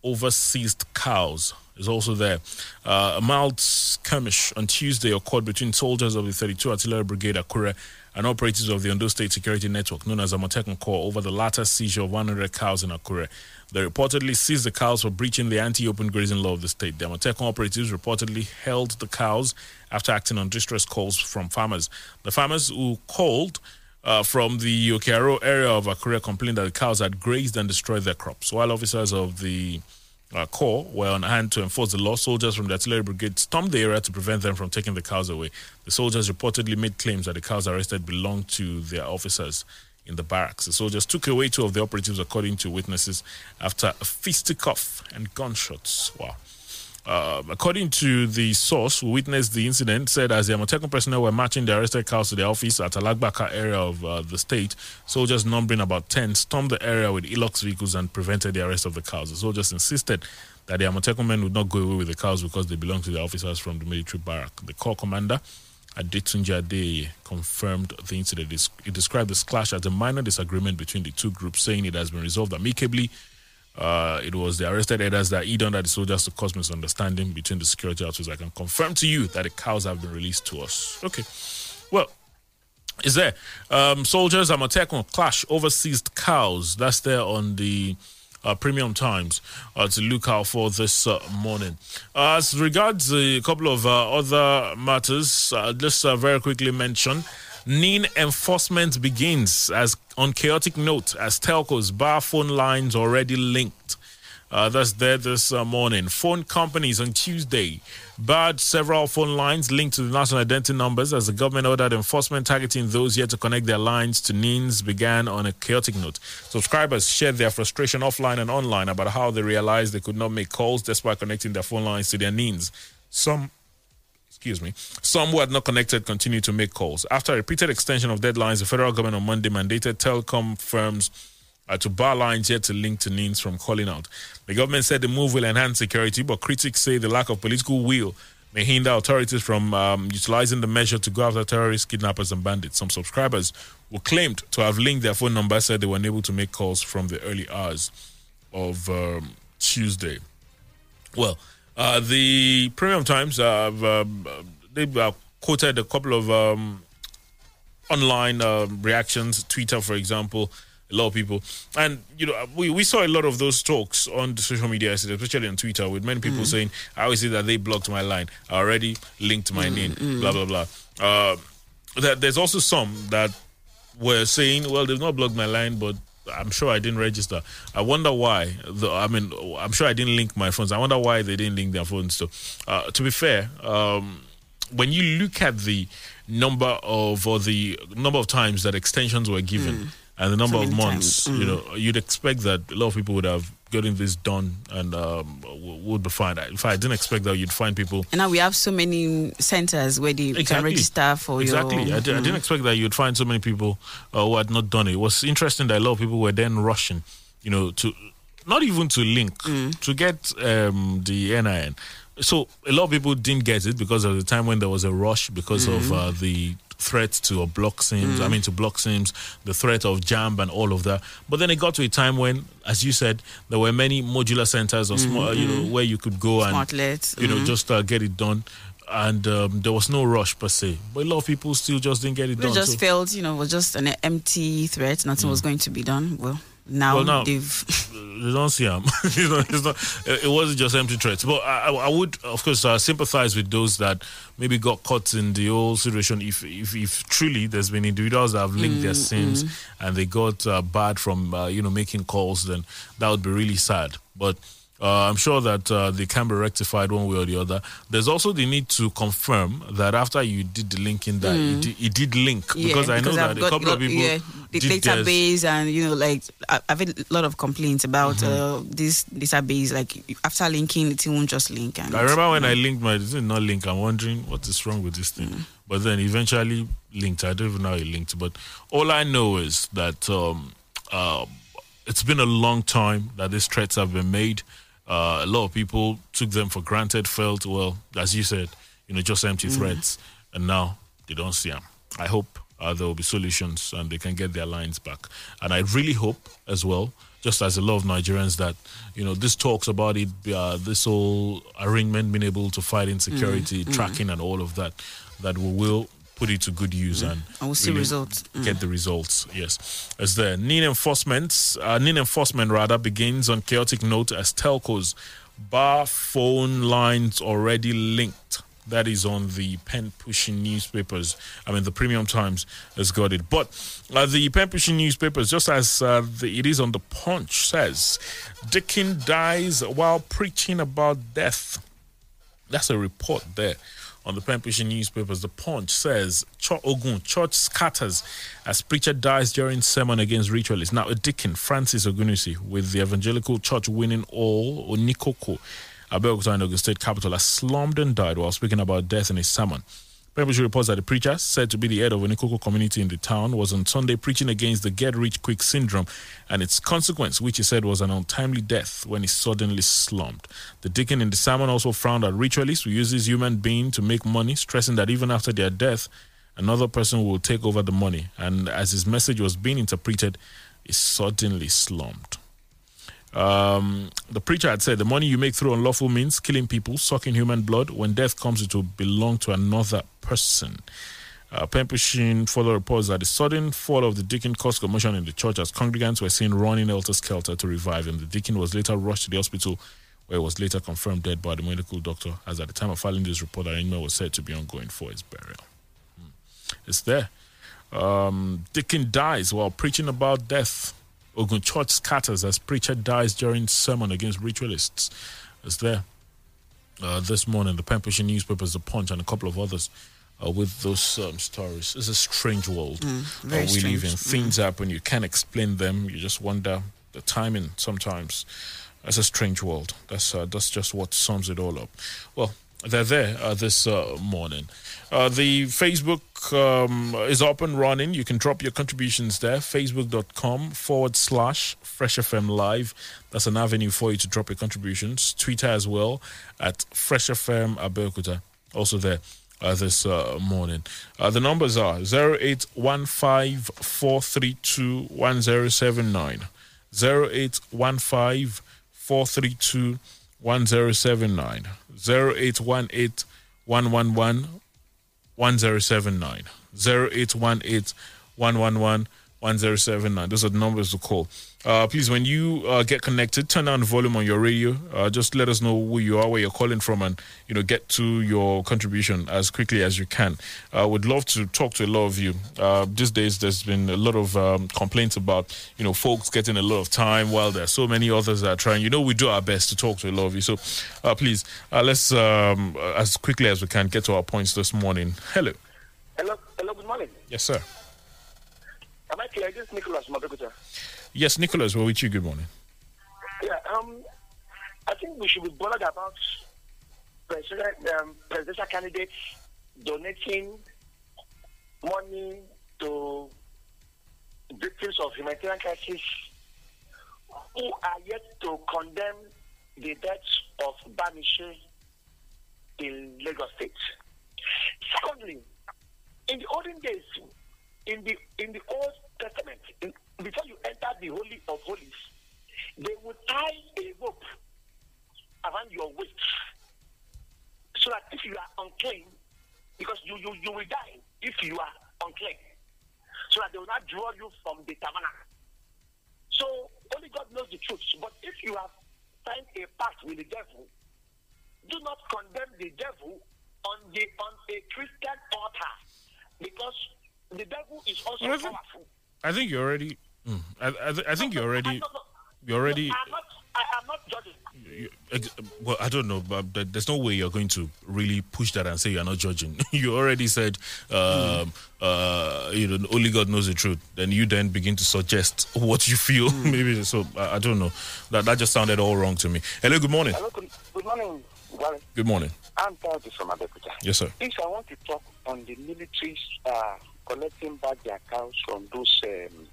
over seized cows is also there. Uh, a mild skirmish on Tuesday occurred between soldiers of the 32 Artillery Brigade Akure and operatives of the Ondo State Security Network, known as Amotekun Corps, over the latter seizure of 100 cows in Akure. They reportedly seized the cows for breaching the anti-open grazing law of the state. The Amotekun operatives reportedly held the cows after acting on distress calls from farmers. The farmers who called uh, from the Okearo area of Akure complained that the cows had grazed and destroyed their crops, while officers of the uh, Corps were on hand to enforce the law. Soldiers from the artillery brigade stormed the area to prevent them from taking the cows away. The soldiers reportedly made claims that the cows arrested belonged to their officers in the barracks. The soldiers took away two of the operatives, according to witnesses, after a fisticuff and gunshots. Wow. Uh, according to the source who witnessed the incident, said as the Amotekun personnel were marching the arrested cows to the office at Alagbaka area of uh, the state, soldiers numbering about 10 stormed the area with Hilux vehicles and prevented the arrest of the cows. The soldiers insisted that the Amotekun men would not go away with the cows because they belonged to the officers from the military barrack. The corps commander, Adetunji Adeleye, confirmed the incident. He described this clash as a minor disagreement between the two groups, saying it has been resolved amicably uh, it was the arrested elders that hid under the soldiers to cause misunderstanding between the security outfits. I can confirm to you that the cows have been released to us. Okay. Well, is there um, soldiers Amotekun clash over seized cows? That's there on the uh, Premium Times uh, to look out for this uh, morning. as regards a couple of uh, other matters, uh, just uh, very quickly mention. NIN enforcement begins as on chaotic note as telcos bar phone lines already linked. Uh, that's there this uh, morning. Phone companies on Tuesday barred several phone lines linked to the national identity numbers as the government ordered enforcement targeting those yet to connect their lines to NINs began on a chaotic note. Subscribers shared their frustration offline and online about how they realized they could not make calls despite connecting their phone lines to their NINs. Some excuse me, some who had not connected continued to make calls. After a repeated extension of deadlines, the federal government on Monday mandated telecom firms uh, to bar lines yet to link to NINs from calling out. The government said the move will enhance security, but critics say the lack of political will may hinder authorities from um, utilizing the measure to go after terrorists, kidnappers, and bandits. Some subscribers who claimed to have linked their phone number said they were unable to make calls from the early hours of um, Tuesday. Well, uh, the Premium Times have um, they uh, quoted a couple of um, online um, reactions, Twitter, for example. A lot of people, and you know, we, we saw a lot of those talks on the social media, especially on Twitter, with many people mm. saying, "I always say that they blocked my line. I already linked my mm, name." Mm. Blah blah blah. Uh, that there's also some that were saying, "Well, they've not blocked my line, but I'm sure I didn't register. I wonder why. The, I mean, I'm sure I didn't link my phones. I wonder why they didn't link their phones. So, uh, to be fair, um, when you look at the number of or the number of times that extensions were given. Mm. And the number so of months, mm. you know, you'd expect that a lot of people would have getting this done, and um, w- would be fine. In fact, I didn't expect that you'd find people. And now we have so many centers where you can register for exactly. your. I, di- I didn't expect that you'd find so many people uh, who had not done it. It was interesting that a lot of people were then rushing, you know, to not even to link to get um, the NIN. So a lot of people didn't get it because of the time when there was a rush because of uh, the threat to a block sims. I mean, to block sims, the threat of jam and all of that. But then it got to a time when, as you said, there were many modular centers or small, you know, where you could go and you know, mhm. just uh, get it done. And um, there was no rush per se, but a lot of people still just didn't get it We done. It just So- felt, you know, it was just an empty threat. Nothing was going to be done. Well, now, Well, now- they've. *laughs* you don't see them. *laughs* you know, it's not, it wasn't just empty threats. But I, I would, of course, uh, sympathize with those that maybe got caught in the whole situation. If if, if truly there's been individuals that have linked their Mm, sins mm. and they got uh, bad from uh, you know making calls, then that would be really sad. But uh, I'm sure that uh, they can be rectified one way or the other. There's also the need to confirm that after you did the linking, that Mm. it, did, it did link Yeah, because I know because that I've a got couple lot- of people yeah, the did theirs. database and you know like I've had a lot of complaints about Mm-hmm. uh, this database. Like after linking, it won't just link. And I remember when I linked my it did not link. I'm wondering what is wrong with this thing. But then eventually linked. I don't even know how it linked. But all I know is that um, uh, it's been a long time that these threats have been made. Uh, a lot of people took them for granted. Felt well, as you said, you know, just empty Mm. threats, and now they don't see them. I hope uh, there will be solutions and they can get their lines back. And I really hope as well, just as a lot of Nigerians, that you know this talks about it, uh, this whole arrangement being able to fight insecurity, Mm, mm. tracking, and all of that, that we will put it to good use and I will see results. Mm. Get the results. Yes, as the NIN enforcement, uh, NIN enforcement rather begins on chaotic note as telcos bar phone lines already linked. That is on the pen pushing newspapers. I mean, the Premium Times has got it. But uh, the pen pushing newspapers, just as uh, the, it is on the Punch, says Dickin dies while preaching about death. That's a report there on the pushing newspapers. The Punch says Cho Ogun church scatters as preacher dies during sermon against ritualists. Now, a deacon, Francis Ogunusi, with the evangelical church winning all Onikoko, Abeokuta in Ogun State capital, has slummed and died while speaking about death in his sermon. Pembrokeshire reports that the preacher, said to be the head of a Nikoko community in the town, was on Sunday preaching against the get rich quick syndrome and its consequence, which he said was an untimely death when he suddenly slumped. The deacon in the sermon also frowned at ritualists who use this human being to make money, stressing that even after their death, another person will take over the money. And as his message was being interpreted, he suddenly slumped. Um, the preacher had said the money you make through unlawful means, killing people, sucking human blood, when death comes, it will belong to another person. Uh, Pempushin further reports that the sudden fall of the deacon caused commotion in the church as congregants were seen running helter skelter to revive him. The deacon was later rushed to the hospital where he was later confirmed dead by the medical doctor, as at the time of filing this report, arrangement was said to be ongoing for his burial. Hmm. It's there. Um, deacon dies while preaching about death. Ogun Church scatters as preacher dies during sermon against ritualists. It's there. Uh, this morning, the pen pushing newspapers, The Punch, and a couple of others uh, with those um, stories. It's a strange world Mm, uh, we strange. live in. Things happen, you can't explain them. You just wonder the timing sometimes. It's a strange world. That's uh, that's just what sums it all up. Well, they're there uh, this uh, morning. Uh, the Facebook um, is up and running. You can drop your contributions there. Facebook.com forward slash Fresh FM Live. That's an avenue for you to drop your contributions. Twitter as well at Fresh FM Abeokuta. Also there uh, this uh, morning. Uh, the numbers are 0815 432 1079. 0815 432 1079. 0818 111 1079. 0818 111 1079. Those are the numbers to call. Uh, please, when you uh, get connected, turn down the volume on your radio. Uh, just let us know who you are, where you're calling from, and you know get to your contribution as quickly as you can. Uh, would love to talk to a lot of you. Uh, these days, there's been a lot of um, complaints about you know folks getting a lot of time while there are so many others that are trying. You know, we do our best to talk to a lot of you. So, uh, please, uh, let's um, as quickly as we can get to our points this morning. Hello. Hello, hello, good morning. Yes, sir. Am I clear? This is Nicholas Mabekuta. Yes, Nicholas, we're with you. Good morning. Yeah, um, I think we should be bothered about president, um, presidential candidates donating money to victims of humanitarian crisis who are yet to condemn the deaths of Bamise in Lagos State. Secondly, in the olden days, in the in the Old Testament, in, before you enter the Holy of Holies, they would tie a rope around your waist so that if you are unclean, because you, you, you will die if you are unclean, so that they will not draw you from the tabernacle. So only God knows the truth. But if you have signed a pact with the devil, do not condemn the devil on the on a Christian altar because the devil is also Well, I think- powerful. I think you already. Mm, I, I, th- I think you already. You already. I'm not, I am not judging. you- Well, I don't know, but there's no way you're going to really push that and say you're not judging. *laughs* you already said, um, uh, you know, only God knows the truth. Then you then begin to suggest *laughs* what you feel. Maybe so. I, I don't know. That that just sounded all wrong to me. Hello, good morning. Hello, good, good morning, Wale. Good morning. I'm Taji from Abeokuta. Yes, sir. Please, I want to talk on the military uh, collecting back their cows from those um,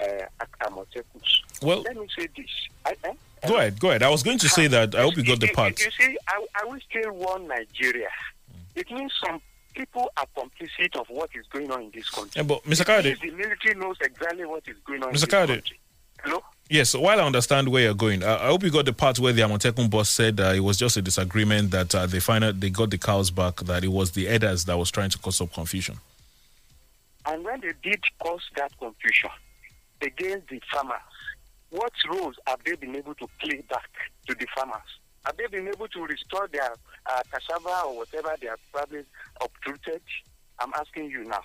uh, Amotekus. Well- let me say this. I, eh? Go ahead. Go ahead. I was going to say that. I hope you got the part. You, see, I, I will still warn Nigeria. It means some people are complicit of what is going on in this country. Yeah, but Mr. Means The military knows exactly what is going on Mr. country. Hello? Yes, so while I understand where you're going, I, I hope you got the part where the Amotekun boss said uh, it was just a disagreement that uh, they find out they got the cows back, that it was the elders that was trying to cause up confusion. And when they did cause that confusion against the farmers, what roles have they been able to play back to the farmers? Have they been able to restore their uh, cassava or whatever they have probably uprooted? I'm asking you now.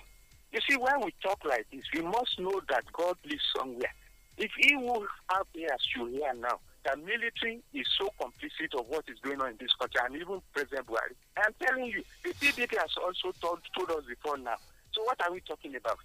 You see, when we talk like this, we must know that God lives somewhere. If He will have as you hear now, the military is so complicit of what is going on in this country, and even President Buhari. I'm telling you, the PDP has also told, told us before now. So what are we talking about?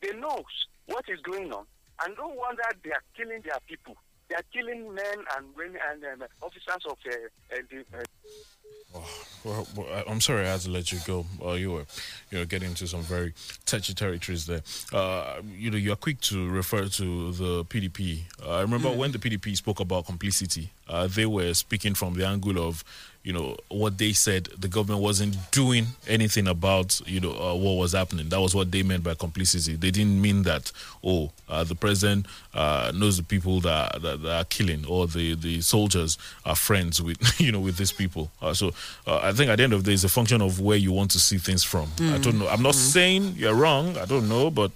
They know what is going on, and no wonder they are killing their people. They are killing men and women and um, officers of uh, uh, the, uh, Well, well, I- I'm sorry I had to let you go. Uh, you were, you know, getting into some very touchy territories there. Uh, you know, you're quick to refer to the PDP. Uh, I remember when the PDP spoke about complicity, uh, they were speaking from the angle of, you know, what they said the government wasn't doing anything about, you know, uh, what was happening. That was what they meant by complicity. They didn't mean that, oh, uh, the president uh, knows the people that, that, that are killing, or the, the soldiers are friends with, *laughs* you know, with these people. Uh, so uh, I think at the end of the day, it's a function of where you want to see things from. I don't know. I'm not saying you're wrong. I don't know, but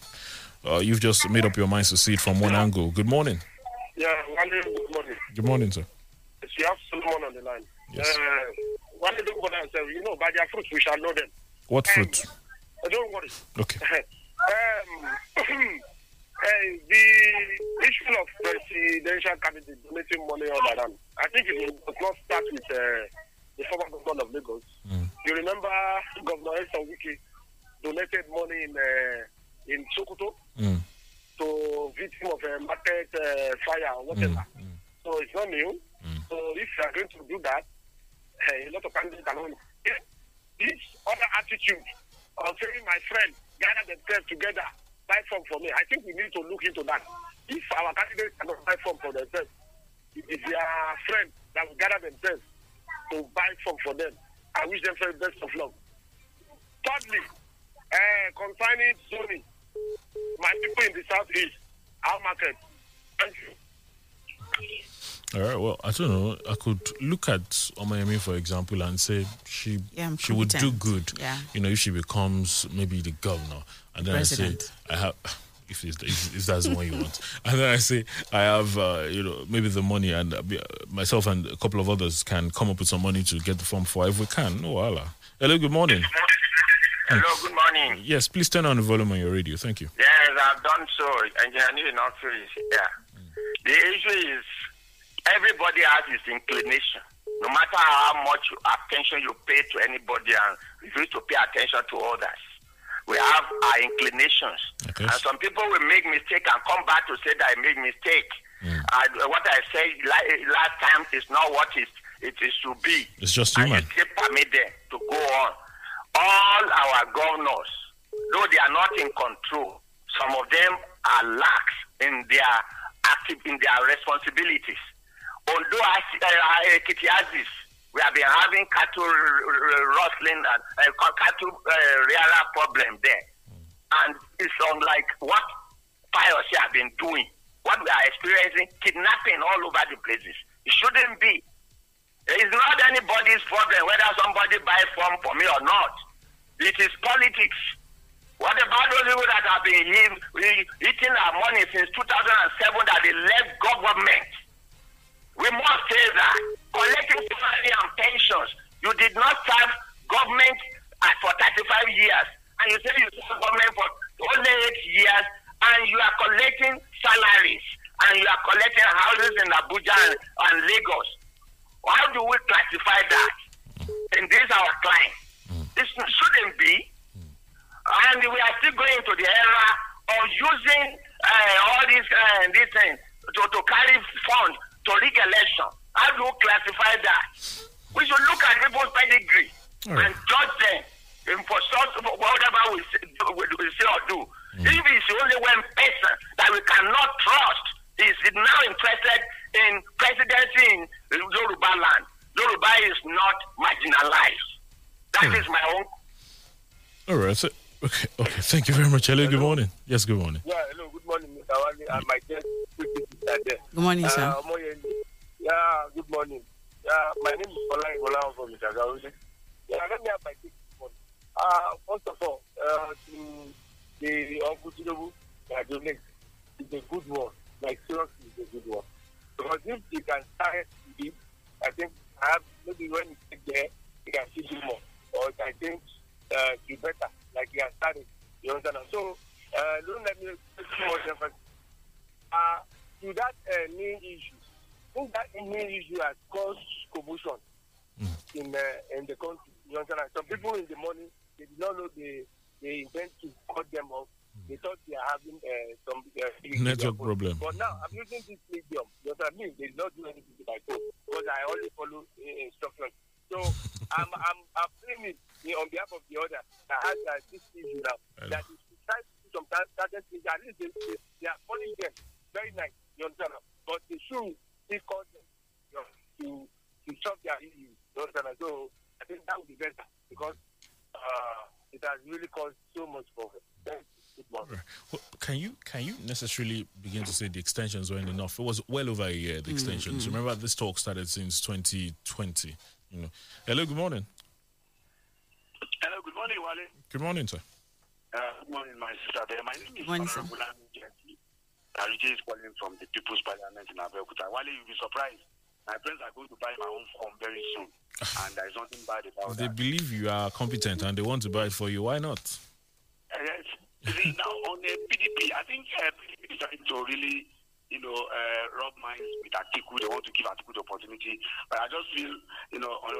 uh, you've just made up your minds to see it from one angle. Good morning. Yeah, good morning. Good morning, sir. You have Solomon on the line. Yes. Uh, Wale, don't go down you know, by their fruits we shall know them. What fruit? Uh, don't worry. Okay. *laughs* um, *coughs* uh, the issue of presidential candidate donating money all around, I think it does not start with uh, the former governor of Lagos. You remember Governor Nyesom Wike donated money in uh, in Sokoto Mm. to victim of a market uh, fire or whatever. So it's not new. So if you are going to do that, uh, a lot of candidates not. This other attitude of saying my friend gather themselves together, buy form for me. I think we need to look into that. If our candidates cannot buy form for themselves, it is their friend that will gather themselves to buy form for them. I wish them very best of luck. Thirdly, uh, concerning zoning, my people in the southeast, our market. Thank you. All right. Well, I don't know. I could look at Omoyemi, for example, and say she Yeah, she would do good. Yeah. You know, if she becomes maybe the governor, and then President. I say I have. *laughs* If, it's, if, if that's the one you want, *laughs* and then I say I have, uh, you know, maybe the money, and uh, uh, myself and a couple of others can come up with some money to get the form for. If we can, no, Allah. Hello, good morning. Hello, good morning. Yes, please turn on the volume on your radio. Thank you. Yes, I've done so. and I'm in office. Yeah. The issue is everybody has his inclination. No matter how much attention you pay to anybody and refuse to pay attention to others. We have our inclinations. And some people will make mistake and come back to say that I made mistake. Mm. And what I said last time is not what is it is to be. It's just and human. you still permit them to go on. All our governors, though they are not in control, some of them are lax in their active in their responsibilities. Although uh, Ekiti Aziz, we have been having cattle r- rustling and uh, cattle uh, rearer problem there, and it's unlike what Pius have been doing. What we are experiencing, kidnapping all over the places. It shouldn't be. It's not anybody's problem whether somebody buys form for me or not. It is politics. What about those people that have been eating our money since 2007 that they left government? We must say that collecting salary and pensions, you did not serve government uh, for 35 years, and you say you serve government for only eight years, and you are collecting salaries, and you are collecting houses in Abuja and, and Lagos. How do we classify that? And this is our client. This shouldn't be. And we are still going to the era of using uh, all these uh, these things to, to carry funds to rig election. How do you classify that? We should look at people's pedigree and judge them um, for such whatever we say, do- we, we say or do. If it's only one person that we cannot trust is now interested in presidency in Yoruba land, Yoruba is not marginalized. That is my own All right. So, okay. Okay. Thank you very much. Hello. Good morning. Yes. Good morning. Yeah, hello, good morning, Mr. Wale, and my guest, quick sister there. Good morning, sir. Uh, Omoyele. Yeah, good morning. Yeah, my name is Ola Ibola from Mr. Yeah, let me have my take this morning. Uh, first of all, uh, to the Uncle Tinubu, that donate, is a good one. Like, seriously, it's a good one. Because if he can start it, I think perhaps maybe when he get there, he can still do more. Or I think uh, do better, like he has started. You understand? So, uh, don't let me take too much emphasis. Uh, to that uh, main issue, I think that main issue has caused commotion in uh, in the country. You understand? Some people in the morning they did not know they they intend to cut them off. They thought they are having uh, some uh, Network problem. But now I'm using this medium. You understand? Me, they did not do anything to my phone because I only follow uh, instructions. So *laughs* I'm I'm I'm saying uh, on behalf of the other that has uh, this issue now that is try to do some certain things. At least they, they, they are following them very nice. You understand? But the should still call them you know, to to solve their issues. You understand? So I think that would be better because uh, it has really caused so much problem. Thank you. Good morning. Well, can you can you necessarily begin to say the extensions weren't enough? It was well over a year. The extensions. mm. Remember, this talk started since 2020. You know. Hello. Good morning. Hello, good morning, Wale. Good morning, sir. Uh, good morning, my sister there. My name is Morning, sir. Honorable Ami Arije is calling from the People's Parliament in Abeokuta. Wale, you'll be surprised. My friends are going to buy my own form very soon, *sighs* and there is nothing bad about If they that. believe you are competent and they want to buy it for you, why not? Uh, yes. See, now on the PDP, I think uh, PDP is trying to really, you know, uh, rub minds with Atiku. They want to give Atiku the opportunity. But I just feel, you know, on,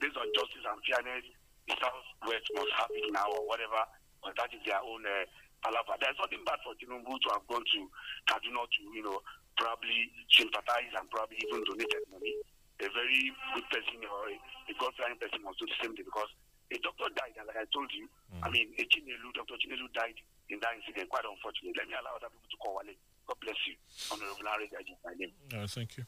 based on justice and fairness, the Southwest must have it now or whatever. But that is their own uh, palaver. There's nothing bad for Tinubu to have gone to Kaduna to, you know, probably sympathize and probably even donated money. A very good person or a, a God-fearing person must do the same thing because a doctor died, and like I told you, I mean, a Chinelu, Dr. Chinelu died in that incident. Quite unfortunately. Let me allow other people to call Wale. God bless you. Honorable Larry my name. Uh, thank you.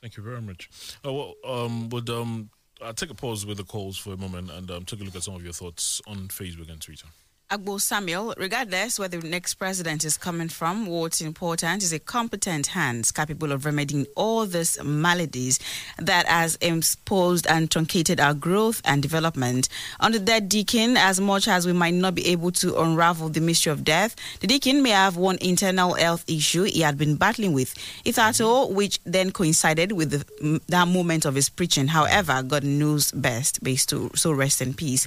Thank you very much. Uh, well, um, would um, I'll take a pause with the calls for a moment and um, take a look at some of your thoughts on Facebook and Twitter. Agbo Samuel, regardless where the next president is coming from, what's important is a competent hands capable of remedying all these maladies that has imposed and truncated our growth and development. Under that deacon, as much as we might not be able to unravel the mystery of death, the deacon may have one internal health issue he had been battling with, if at mm-hmm. all, which then coincided with the, that moment of his preaching. However, God knows best, based to so rest in peace.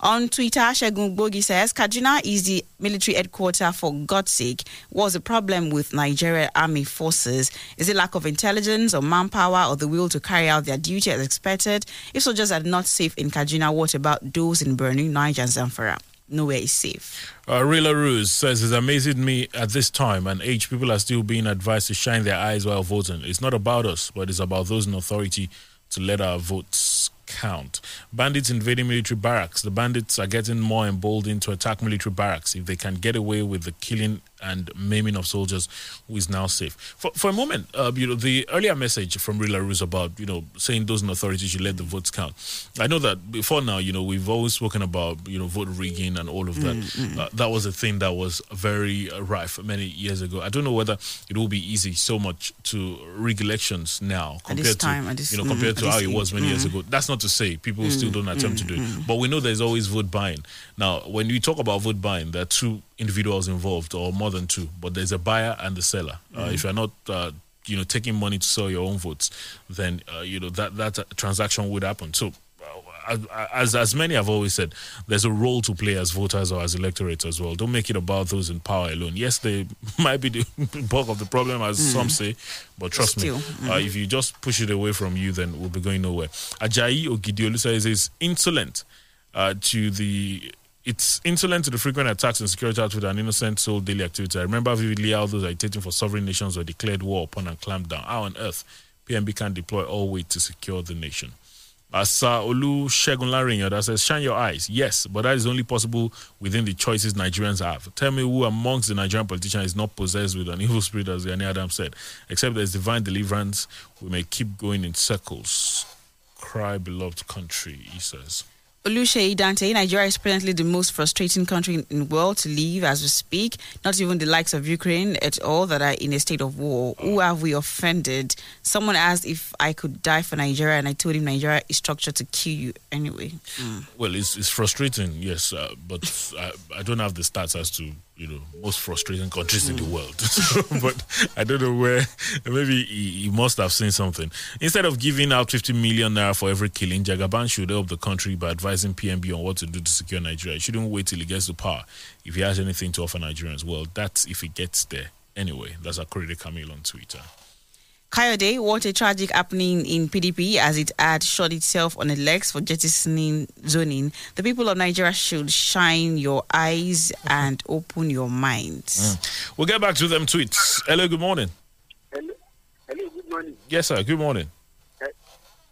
On Twitter, Shegun Bogi says, Kaduna is the military headquarters for God's sake. What's the problem with Nigeria army forces? Is it lack of intelligence or manpower or the will to carry out their duty as expected? If soldiers are not safe in Kaduna, what about those in Borno, Niger, and Zamfara? Nowhere is safe. Uh, Rila Ruse says it's amazing me at this time and age people are still being advised to shine their eyes while voting. It's not about us, but it's about those in authority to let our votes count. Bandits invading military barracks. The bandits are getting more emboldened to attack military barracks if they can get away with the killing and maiming of soldiers who is now safe. For, for a moment, uh, you know, the earlier message from Rila was about, you know, saying those in authority should let the votes count. I know that before now, you know, we've always spoken about, you know, vote rigging and all of that. Mm, mm. Uh, that was a thing that was very rife many years ago. I don't know whether it will be easy so much to rig elections now compared time, to, this- you know, compared to how it was many years mm. ago. That's not to say people still Mm, don't attempt to do it. mm. But we know there's always vote buying. Now, when you talk about vote buying, there are two individuals involved, or more than two. But there's a buyer and the seller. Uh, Mhm. if you're not, uh, you know, taking money to sell your own votes, then uh, you know that that transaction would happen. So. uh, As as many have always said, there's a role to play as voters or as electorates as well. Don't make it about those in power alone. Yes, they *laughs* might be the *laughs* bulk of the problem, as Mm. some say, but trust Still, me, mm. uh, if you just push it away from you, then we'll be going nowhere. Ajayi Ogidiolu says is insolent uh, to the. It's insolent to the frequent attacks and security outfit and innocent soul daily activity. I remember vividly how those agitating for sovereign nations were declared war upon and clamped down. How on earth PMB can deploy all weight to secure the nation? Asa Olu Shegun that says, shine your eyes. Yes, but that is only possible within the choices Nigerians have. Tell me who amongst the Nigerian politicians is not possessed with an evil spirit, as Gani Adam said. Except there's divine deliverance, we may keep going in circles. Cry, beloved country, he says. Oluseyi Dante, Nigeria is presently the most frustrating country in, the world to live as we speak. Not even the likes of Ukraine at all that are in a state of war. Who have we offended? Someone asked if I could die for Nigeria, and I told him Nigeria is structured to kill you anyway. Mm. Well, it's, it's frustrating, yes, uh, but I, I don't have the stats as to you know most frustrating countries in the hmm. world. *laughs* but I don't know where. Maybe he, he must have seen something. Instead of giving out 50 million naira for every killing, Jagaban should help the country by advising pmb on what to do to secure Nigeria. He shouldn't wait till he gets to power if he has anything to offer Nigerians. Well, that's if he gets there. Anyway, that's Akorede Camille on Twitter. Kayode, what a tragic happening in PDP as it had shot itself on the legs for jettisoning zoning. The people of Nigeria should shine your eyes and open your minds. We'll get back to them tweets. Hello, good morning. Hello, hello, good morning. Yes, sir. Good morning. Uh,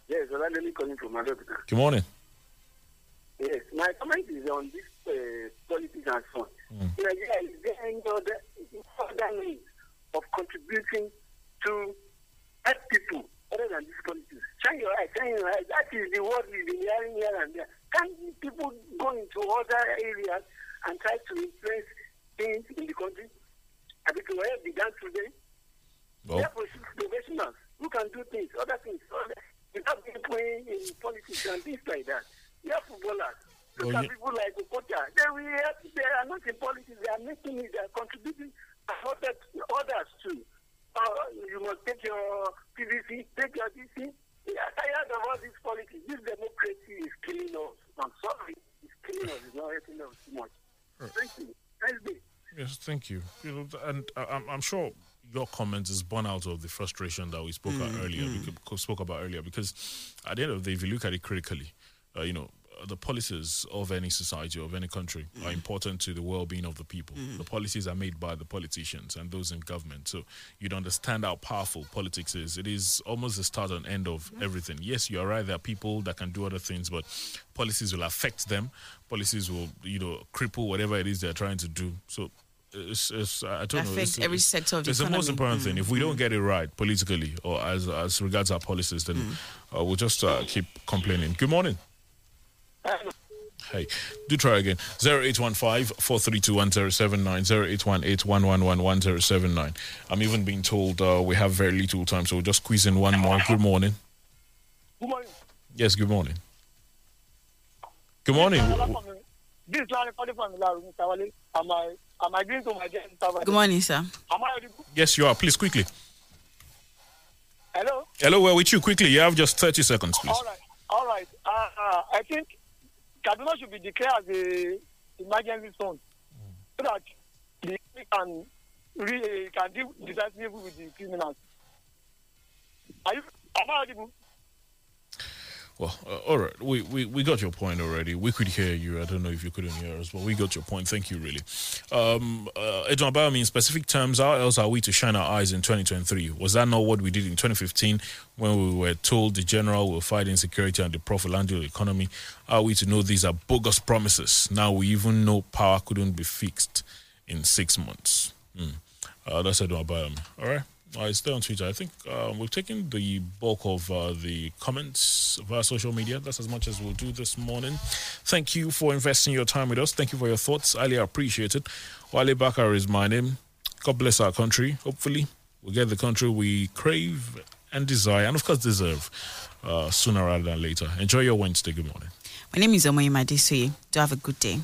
yes, Oladele calling from Abeokuta. Good morning. Yes, my comment is on this uh, politics and so on. Mm. Nigeria is there any other, other means of contributing to help people other than this politics? Shine your eyes, shine your eyes. That is the word we've been hearing here and there. Can people go into other areas and try to influence things in the country? I think we have begun today. Well, There are professionals who can do things, other things, other, without being playing in politics and things like that. We have footballers. Look Well, at people like Okocha. They, we have, they are not in politics. They are making it. They are contributing to others, others too. Uh, you must take your PVC, take your DC. We are tired of all this politics. This democracy is killing us. I'm sorry. It's killing us. It's not helping us too much. Thank you. Nice day. Yes, thank you. You know, and I- I'm, I'm sure your comment is born out of the frustration that we spoke about Mm, earlier. We spoke about earlier because at the end of the day, if you look at it critically, uh, you know, uh, the policies of any society of any country are mm. important to the well-being of the people. Mm-hmm. The policies are made by the politicians and those in government. So you'd understand how powerful politics is. It is almost the start and end of mm-hmm. everything. Yes, you are right. There are people that can do other things, but policies will affect them. Policies will, you know, cripple whatever it is they're trying to do. So it's, it's I don't know. Affect It's, every it's- sector of the It's the most economy. important mm. thing. If we don't get it right politically or as as regards our policies, then mm. uh, we'll just uh, keep complaining. Good morning. Hey, do try again. 0815 432 1079 0818 111 1079. I'm even being told uh, we have very little time, so we'll just squeeze in one more. Good morning. Good morning. Yes, good morning. Good morning. This is Larry calling from Ilaro, Mr. Wale. Am I, am I agreeing to my guest, Mr. Wale? Good morning, sir. Am I audible? Yes, you are. Please, quickly. Hello? Hello, we're with you. Quickly, you have just 30 seconds, please. All right. All right. Uh, uh, I think Kaduna should be declared as a emergency zone so that the can really eh, can deal decisively with the criminals. Are you? Am I? Well, uh, all right. We, we we got your point already. We could hear you. I don't know if you couldn't hear us, but we got your point. Thank you, really. Um, uh, in specific terms, how else are we to shine our eyes in 2023? Was that not what we did in 2015 when we were told the general will fight insecurity and the prophylaxis economy? Are we to know these are bogus promises? Now we even know power couldn't be fixed in six months. Hmm. Uh, that's Edwin. All right. I stay on Twitter. I think um, we've taken the bulk of uh, the comments via social media. That's as much as we'll do this morning. Thank you for investing your time with us. Thank you for your thoughts. Highly appreciated. Wale Bakar is my name. God bless our country. Hopefully, we'll get the country we crave and desire, and of course, deserve uh, sooner rather than later. Enjoy your Wednesday. Good morning. My name is Omoyemi Desoye. Do have a good day.